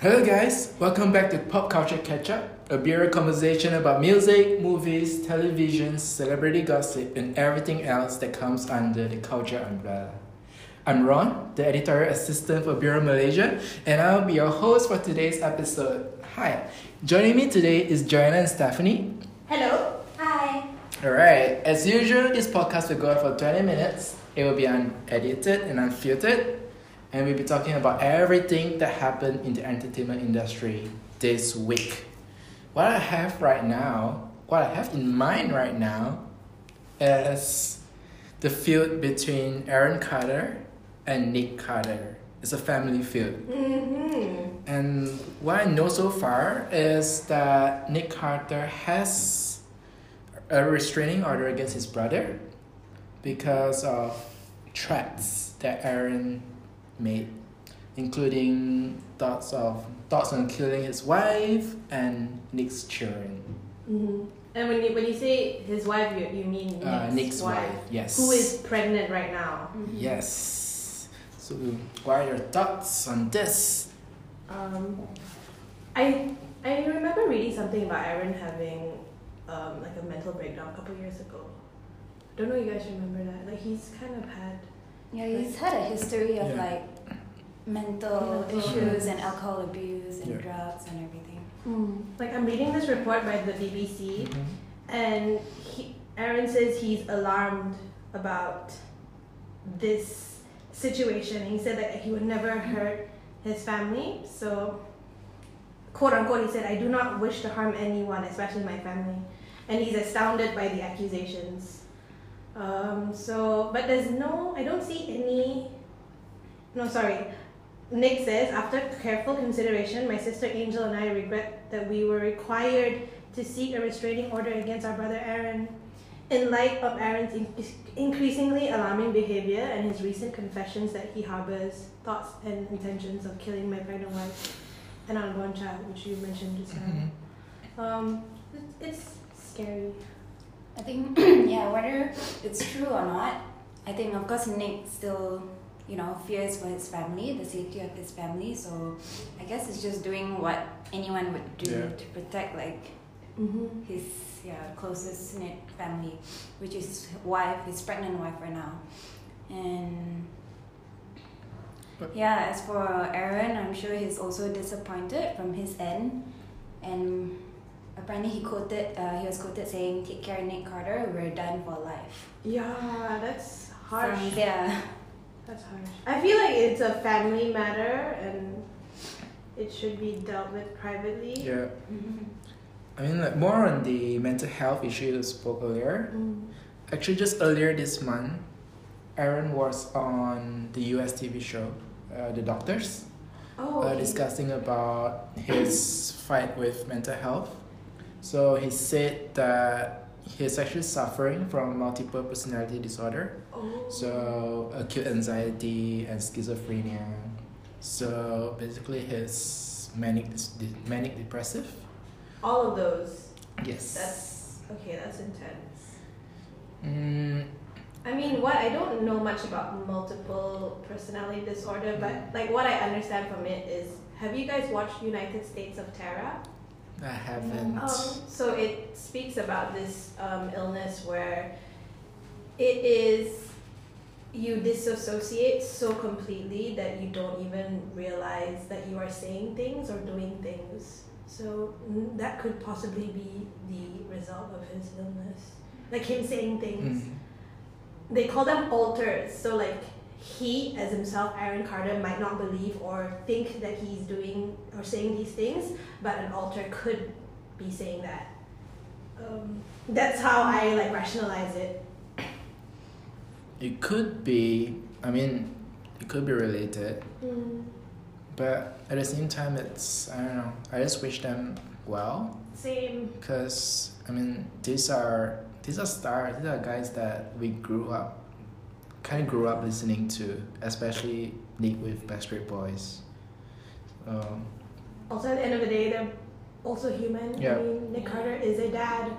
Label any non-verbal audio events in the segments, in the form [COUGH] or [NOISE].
Hello, guys. Welcome back to Pop Culture Catch Up, a beer conversation about music, movies, television, celebrity gossip, and everything else that comes under the culture umbrella. I'm Ron, the editorial assistant for Buro Malaysia, and I'll be your host for today's episode. Hi. Joining me today is Joanna and Stephanie. Hello. Hi. Alright, as usual, this podcast will go on for 20 minutes. It will be unedited and unfiltered, and we'll be talking about everything that happened in the entertainment industry this week. What I have right now, what I have in mind right now, is the feud between Aaron Carter and Nick Carter. It's a family feud. Mm-hmm. And what I know so far is that Nick Carter has a restraining order against his brother because of threats that Aaron made, including thoughts of thoughts on killing his wife and Nick's children. Mm-hmm. And when you when you say his wife, you, you mean Nick's, Uh, Nick's wife, yes. who is pregnant right now. Yes. So, what are your thoughts on this? Um, I I remember reading something about Aaron having um, like a mental breakdown a couple years ago. I don't know if you guys remember that? Like he's kind of had Yeah, he's had a history of Yeah. like mental Mental issues and alcohol abuse and Yeah. drugs and everything. like I'm reading this report by the BBC. Mhm. and he, Aaron says he's alarmed about this situation. He said that he would never hurt his family. So, quote unquote, he said, I do not wish to harm anyone, especially my family. And he's astounded by the accusations. Um, so, but there's no, I don't see any, no, sorry. Nick says, after careful consideration, my sister Angel and I regret that we were required to seek a restraining order against our brother Aaron. In light of Aaron's in- increasingly alarming behavior and his recent confessions that he harbors thoughts and intentions of killing my pregnant wife and unborn child, which you mentioned just now. Mhm. Um, it's scary. I think yeah, whether it's true or not, I think of course Nick still, you know, fears for his family, the safety of his family. So I guess it's just doing what anyone would do Yeah. to protect like Mm-hmm. his yeah closest knit family, which is his wife, his pregnant wife right now, and But- yeah. As for Aaron, I'm sure he's also disappointed from his end, and apparently he quoted uh, he was quoted saying, "Take care, Nick Carter. We're done for life." Yeah, that's harsh. So, yeah, That's harsh. I feel like it's a family matter and it should be dealt with privately. Yeah. I mean, like more on the mental health issue you spoke earlier. Mm. Actually, just earlier this month, Aaron was on the US TV show, uh, The Doctors, Oh, uh, discussing about his fight with mental health. So he said that he's actually suffering from multiple personality disorder, Oh. so acute anxiety and schizophrenia. So basically, his manic manic depressive. all of those. Yes. That's okay. That's intense. Mm, I mean, what I don't know much about multiple personality disorder, but like what I understand from it is, have you guys watched United States of Tara? I haven't. Um, so it speaks about this um, illness where it is you disassociate so completely that you don't even realize that you are saying things or doing things. So mm, that could possibly be the result of his illness, like him saying things. Mm. They call them alters. So like he, as himself, Aaron Carter, might not believe or think that he's doing or saying these things, but an alter could be saying that. Um, that's how I like rationalize it. It could be. I mean, it could be related, but at the same time, it's I don't know. I just wish them well Same. because I mean these are these are stars. These are guys that we grew up, kind of grew up listening to, especially Nick with Backstreet Boys. Um, Also, at the end of the day, they're also human. Yeah. I mean, Nick Carter is a dad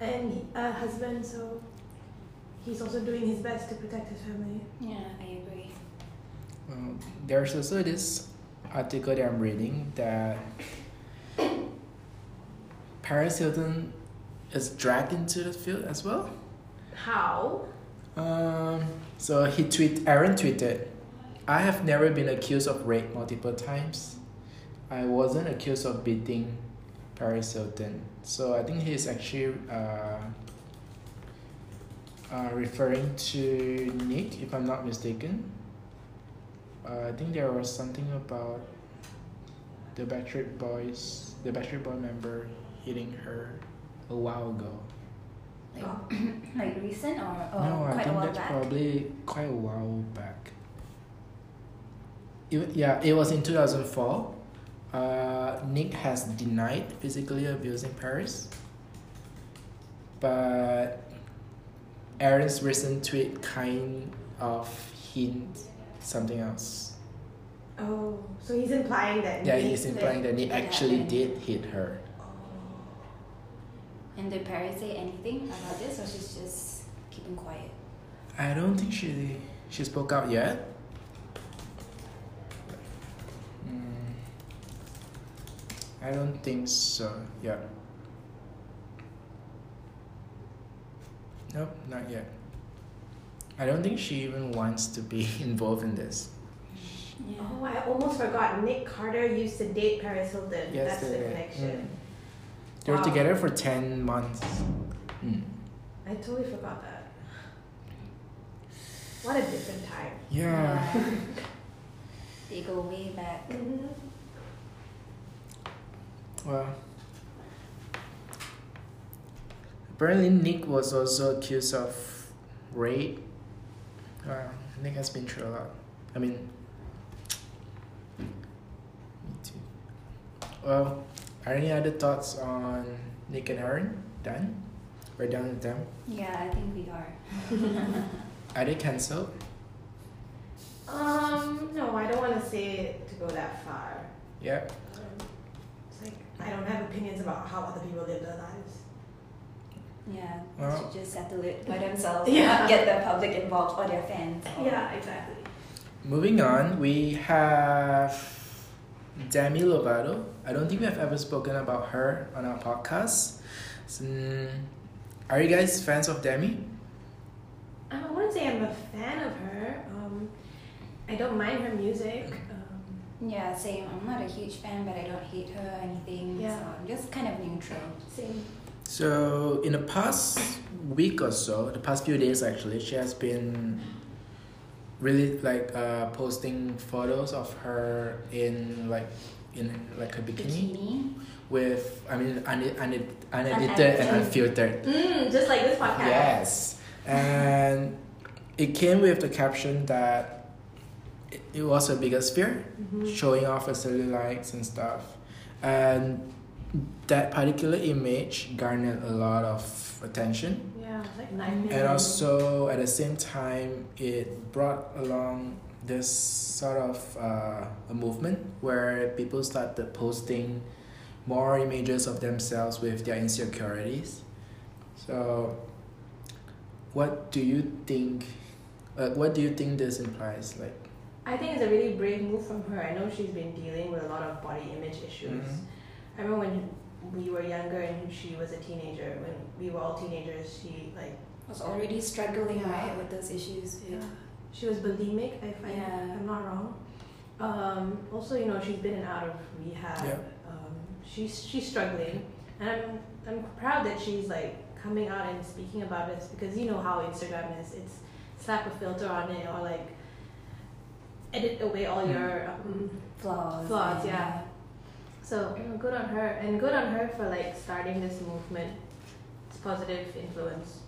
and a husband, so he's also doing his best to protect his family. yeah, I agree. Um, there's also this article that I'm reading that Paris Hilton is dragged into the field as well. How? Um, so he tweet Aaron tweeted, I have never been accused of rape multiple times. I wasn't accused of beating Paris Hilton. So I think he's actually uh, uh, referring to Nick, if I'm not mistaken. Uh, I think there was something about the Backstreet Boys, the Backstreet Boy member hitting her a while ago. Like, [CLEARS THROAT] like recent or, or no, I quite a think while that's back? probably quite a while back. It, yeah, it was in 2004. Uh, Nick has denied physically abusing Paris. But Aaron's recent tweet kind of hints something else. Oh, so he's implying that. Yeah, Nick- he's implying that Nick actually happened. did hit her. And did Paris say anything about this or she's just keeping quiet? I don't think she she spoke out yet. Mm, I don't think so. Yeah. Nope, not yet. I don't think she even wants to be [LAUGHS] involved in this. Yeah. Oh, I almost forgot. Nick Carter used to date Paris Hilton. Yes, That's the they did. Connection. They were Wow. together for ten months. Mm. I totally forgot that. What a different time. Yeah. [LAUGHS] they go way back. Mm-hmm. Well, apparently Nick was also accused of rape. Wow, Nick has been through a lot. I mean, me too. Well, are any other thoughts on Nick and Aaron? Done? We're done with them. Yeah, I think we are. [LAUGHS] Are they cancelled? Um, no, I don't want to say it to go that far. Yeah. Um, it's like I don't have opinions about how other people live their lives. Yeah, Well- they should just settle it by [LAUGHS] themselves. Yeah. Get the public involved or their fans. or- exactly. Moving on, we have Demi Lovato. I don't think we have ever spoken about her on our podcast. So, mm, are you guys fans of Demi? I wouldn't say I'm a fan of her. Um, I don't mind her music. Um, Yeah, same. I'm not a huge fan, but I don't hate her or anything. Yeah. So I'm just kind of neutral. same. So, in the past week or so, the past few days actually, she has been really like uh, posting photos of her in like in like a bikini, Bikini. with I mean un- un- unedited and unfiltered. Mm, just like this podcast. Yes. And it came with the caption that it, it was her biggest fear, Mhm. showing off her cellulites and stuff. And that particular image garnered a lot of attention. Yeah, like nine minutes. And also, at the same time, it brought along this sort of uh, a movement where people started posting more images of themselves with their insecurities. So, what do you think? Uh, what do you think this implies? Like, I think it's a really brave move from her. I know she's been dealing with a lot of body image issues. Mhm. I remember when we were younger and she was a teenager. When we were all teenagers, she like was already struggling Yeah. right with those issues. Yeah, she was bulimic. If I, Yeah. I'm not wrong. Um, also, you know, she's been in and out of rehab. Yeah. Um, she's she's struggling, and I'm I'm proud that she's like coming out and speaking about this because you know how Instagram is. It's slap a filter on it or like edit away all Mm. your um, Flaws. Flaws, and, yeah. So good on her, and good on her for like starting this movement. It's positive influence.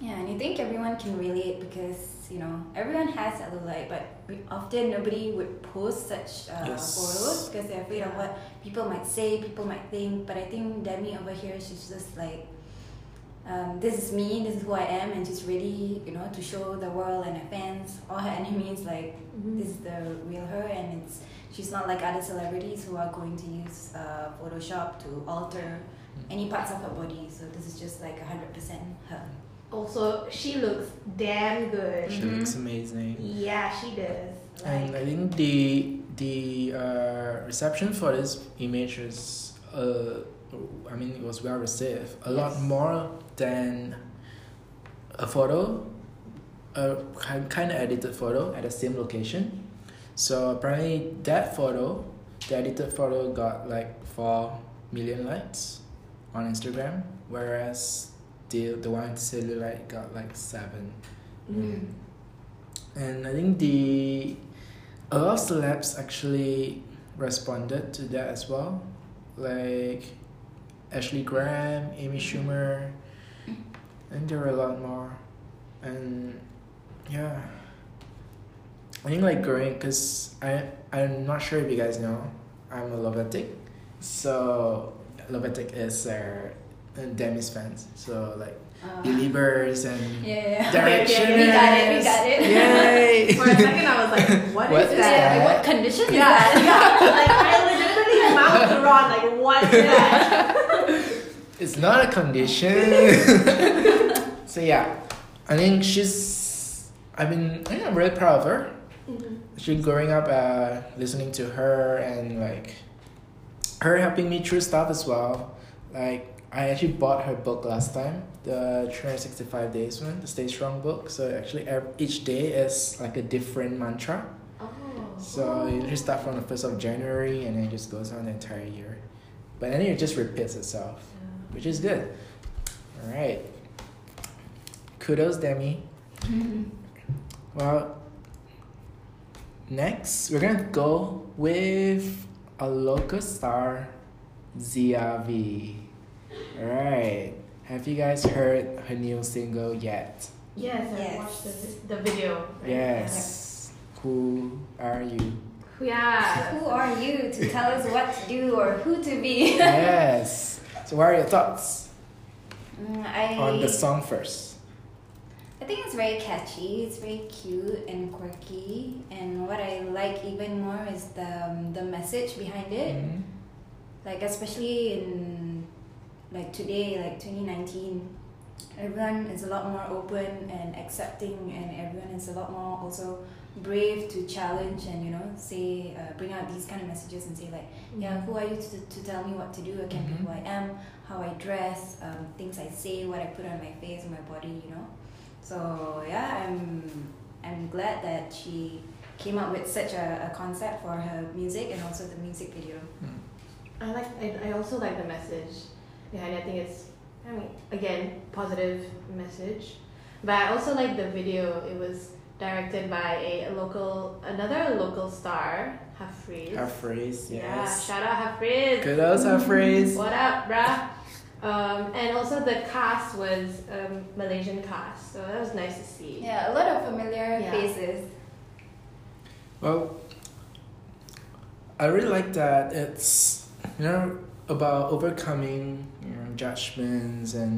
Yeah, and I think everyone can relate because you know everyone has cellulite, but we, often nobody would post such uh, Yes. photos because they're afraid of what people might say, people might think. But I think Demi over here, she's just like, um, this is me, this is who I am, and she's ready, you know, to show the world and her fans, all her [LAUGHS] enemies, like this is the real her, and it's she's not like other celebrities who are going to use uh, Photoshop to alter any parts of her body. So this is just like hundred percent her. Also, she looks damn good. she Mhm. looks amazing. Yeah, she does. And I think the the uh, reception for this image is, uh, I mean, it was well received. A lot more than a photo, a kind of edited photo at the same location. So apparently that photo, the edited photo, got like four million likes on Instagram, whereas the the one with cellulite got like seven. Mm. And I think the a lot of celebs actually responded to that as well. Like Ashley Graham, Amy Schumer, and there were a lot more. And yeah. I think like growing, because I, I'm not sure if you guys know, I'm a Lovatic. So Lovatic is uh, Demi's fans. So like Uh, Believers and yeah, yeah. Directioners. [LAUGHS] We got it, we got it. Yay! [LAUGHS] For a second, I was like, what What is is that? Yeah, that? what condition is Yeah, that? yeah. Like I legitimately mouthed around like, what is that? [LAUGHS] It's not a condition. so yeah, I think she's. I've been. I think I'm really proud of her. Mhm. She growing up, uh, listening to her and like, her helping me through stuff as well. Like I actually bought her book last time, the 365 Days one, the Stay Strong book. So actually, ev each day is like a different mantra. Oh. So you just start from the first of January and then it just goes on the entire year. But then it just repeats itself, which is good. Alright. Kudos, Demi. [LAUGHS] Well, next we're gonna go with a local star, Zee Avi. Alright. Have you guys heard her new single yet? Yes, I Yes. watched the, the video. right? Yes. Who are you? Yeah. Who are you to tell us what to do or who to be? yes. So, what are your thoughts Mm, I on the song first? I think it's very catchy. It's very cute and quirky. And what I like even more is the um, the message behind it. Mhm. Like especially in like today, like twenty nineteen, everyone is a lot more open and accepting, and everyone is a lot more also brave to challenge and you know say uh, bring out these kind of messages and say like yeah who are you to, to tell me what to do i can be who i am how i dress um, things i say what i put on my face and my body you know so yeah i'm i'm glad that she came up with such a, a concept for her music and also the music video hmm. I like. I, I also like the message behind it. I think it's. I mean, again, positive message, but I also like the video. It was directed by a, local, another local star, Hafriz. Her phrase, Yeah, shout out Hafriz. Kudos, her phrase. What up, bruh? Um, and also the cast was um, Malaysian cast, so that was nice to see. yeah a lot of familiar Yeah. faces Well, I really like that it's you know about overcoming you know judgments and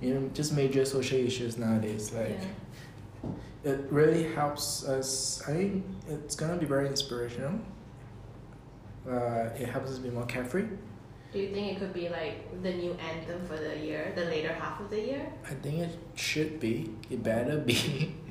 you know just major social issues nowadays. Like Yeah. it really helps us. I think it's gonna be very inspirational. Uh, it helps us be more carefree. Do you think it could be like the new anthem for the year, the later half of the year? I think it should be. It better be. [LAUGHS]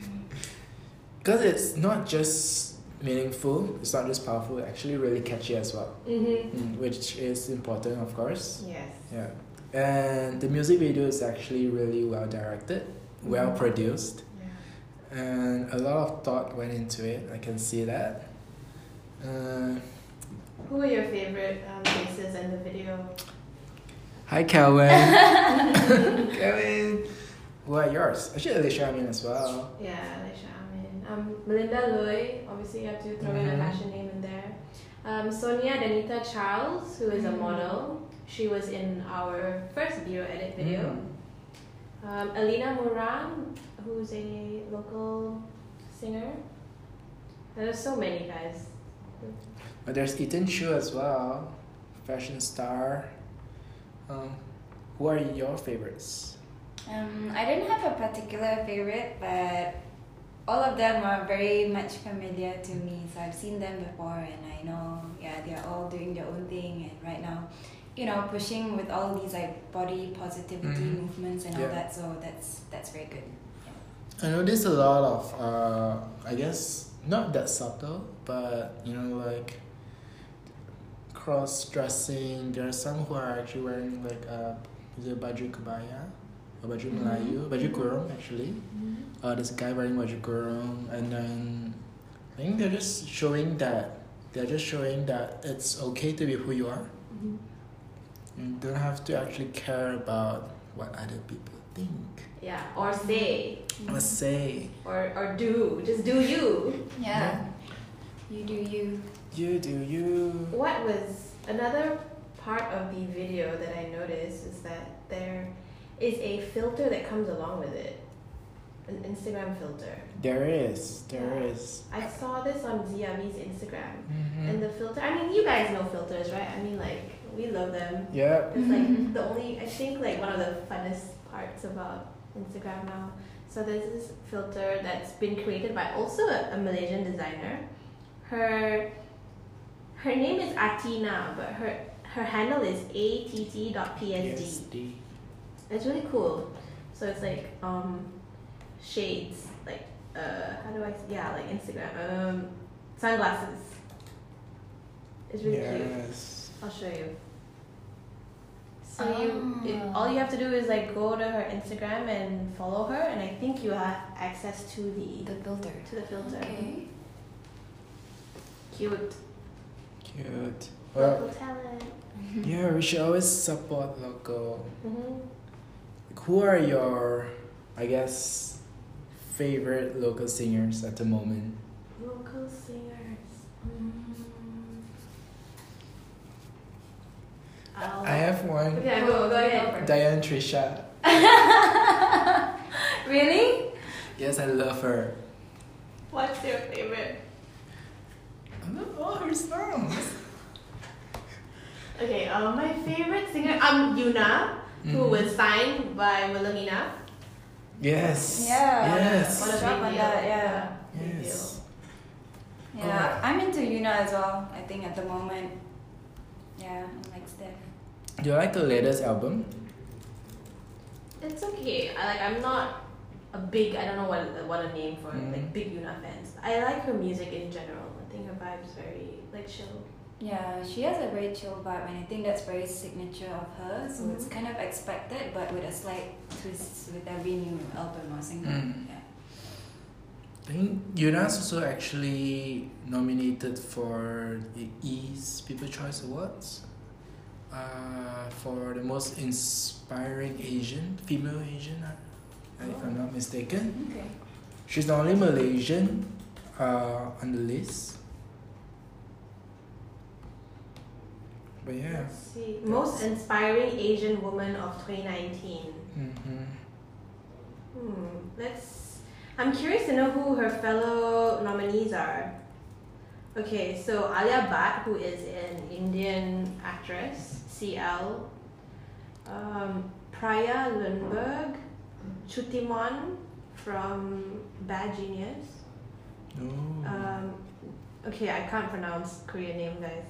Because it's not just meaningful, it's not just powerful, it's actually really catchy as well. Mm-hmm. Mm, which is important, of course. Yes. Yeah. And the music video is actually really well directed, well Mhm. produced, Yeah. and a lot of thought went into it. I can see that. Uh, Who are your favorite um, faces in the video? hi, Calvin. [LAUGHS] Kevin. Who are yours? Actually, Alicia Amin as well. Yeah, Alicia Amin. Um, Melinda Looi, obviously you have to throw in a Mhm. fashion name in there. Um, Sonia Danita Charles, who is a Mhm. model. She was in our first video edit video. Mm. Um, Alina Moran, who's a local singer. There's so many guys. But there's Ethan Chu as well, fashion star. Um, who are your favorites? Um, I didn't have a particular favorite, but all of them are very much familiar to me. So I've seen them before, and I know, yeah, they're all doing their own thing, and right now, you know, pushing with all these like body positivity Mhm. movements and all that. So that's that's very good. I noticed a lot of, uh, I guess, not that subtle, but you know, like cross dressing. There are some who are actually wearing like a is it baju kebaya or baju Mhm. Melayu, baju kurung actually. Uh, there's a guy wearing baju kurung, and then I think they're just showing that they're just showing that it's okay to be who you are. Mhm. You don't have to actually care about what other people think Yeah, or say, or say. or or do. Just do you. Yeah. You do you. You do you. What was another part of the video that I noticed is that there is a filter that comes along with it, an Instagram filter. There is, there Yeah. is. I saw this on Zee Avi's Instagram, Mm-hmm. and the filter. I mean, you guys know filters, right? I mean, like we love them. Yep. It's like the only I think like one of the funnest parts about Instagram now. So there's this filter that's been created by also a, a Malaysian designer. Her her name is Atina, but her her handle is att.psd. PSD. It's really cool. So it's like um shades, like uh how do I yeah, like Instagram. Um sunglasses. It's really cute. I'll show you. So you, it, Oh. all you have to do is like go to her Instagram and follow her, and I think you have access to the The filter. to the filter. Okay. Cute. Cute. Well, Local talent. yeah, we should always support local. hmm Who are your, I guess, favorite local singers at the moment? Local singers. Mm. I'll- I have one. Okay, go go ahead. Diane Trisha. [LAUGHS] Really? Yes, I love her. What's your favorite? I love all her songs. Okay, uh, my favorite singer, um, Yuna, who Mhm. was signed by Wilhelmina. Yes. Yeah. Yes. What a Drop big deal. that, yeah. big deal. Yes. Yeah, I'm into Yuna as well. I think at the moment. Yeah, I'm like Steph. Do you like the latest album? It's okay. I like. I'm not a big. I don't know what what a name for Mm. like big Yuna fans. I like her music in general. I think her vibe's very like chill. Yeah, she has a very chill vibe, and I think that's very signature of her. So it's Mhm. kind of expected, but with a slight twist with every new album or single. Mm. Yeah. I think Yuna's also actually nominated for the E's People Choice Awards uh, for the most inspiring Asian, female Asian, uh, if I'm not mistaken. Okay. She's the only Malaysian uh, on the list. But yeah. Let's see. Most inspiring Asian woman of 2019. Mm-hmm. Hmm. Let's. I'm curious to know who her fellow nominees are. Okay, so Alia Bhatt, who is an Indian actress, CL. Um, Praya Lundberg, Chutimon from Bad Genius. Oh. Um, okay, I can't pronounce Korean name, guys.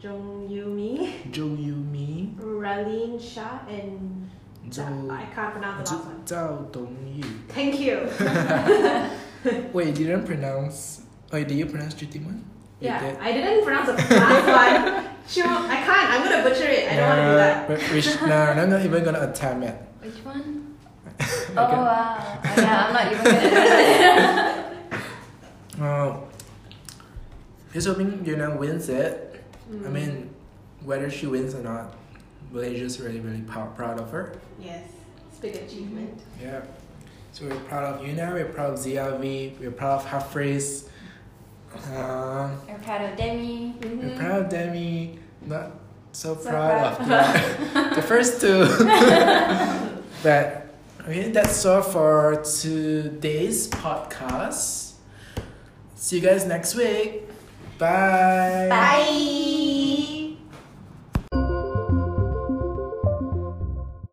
Jung Yumi, Jo Yumi, Raline Shah, and Zhou I can't pronounce the last one. Zhou Dongyu. Thank you. [LAUGHS] Wait, you didn't pronounce. Oh, did you pronounce Jutimon? You Yeah, did. I didn't pronounce the last [LAUGHS] one. Sure, I can't. I'm gonna butcher it. I don't want to do that. But we sh- no, I'm not even gonna attempt it. Which one? [LAUGHS] Oh, okay. Oh wow. Oh, yeah, I'm not even gonna. Oh, here's hoping Yuna wins it. I Mm. mean, whether she wins or not, Malaysia's really, really proud, proud of her. yes, it's a big achievement. Yeah. So we're proud of Yuna, we're proud of Zee Avi, we're proud of Hafiz, uh, I'm proud of Demi. we're proud of Demi, not so, So proud, proud. of the, the first two. [LAUGHS] but okay, that's all for today's podcast. See you guys next week. Bye. Bye.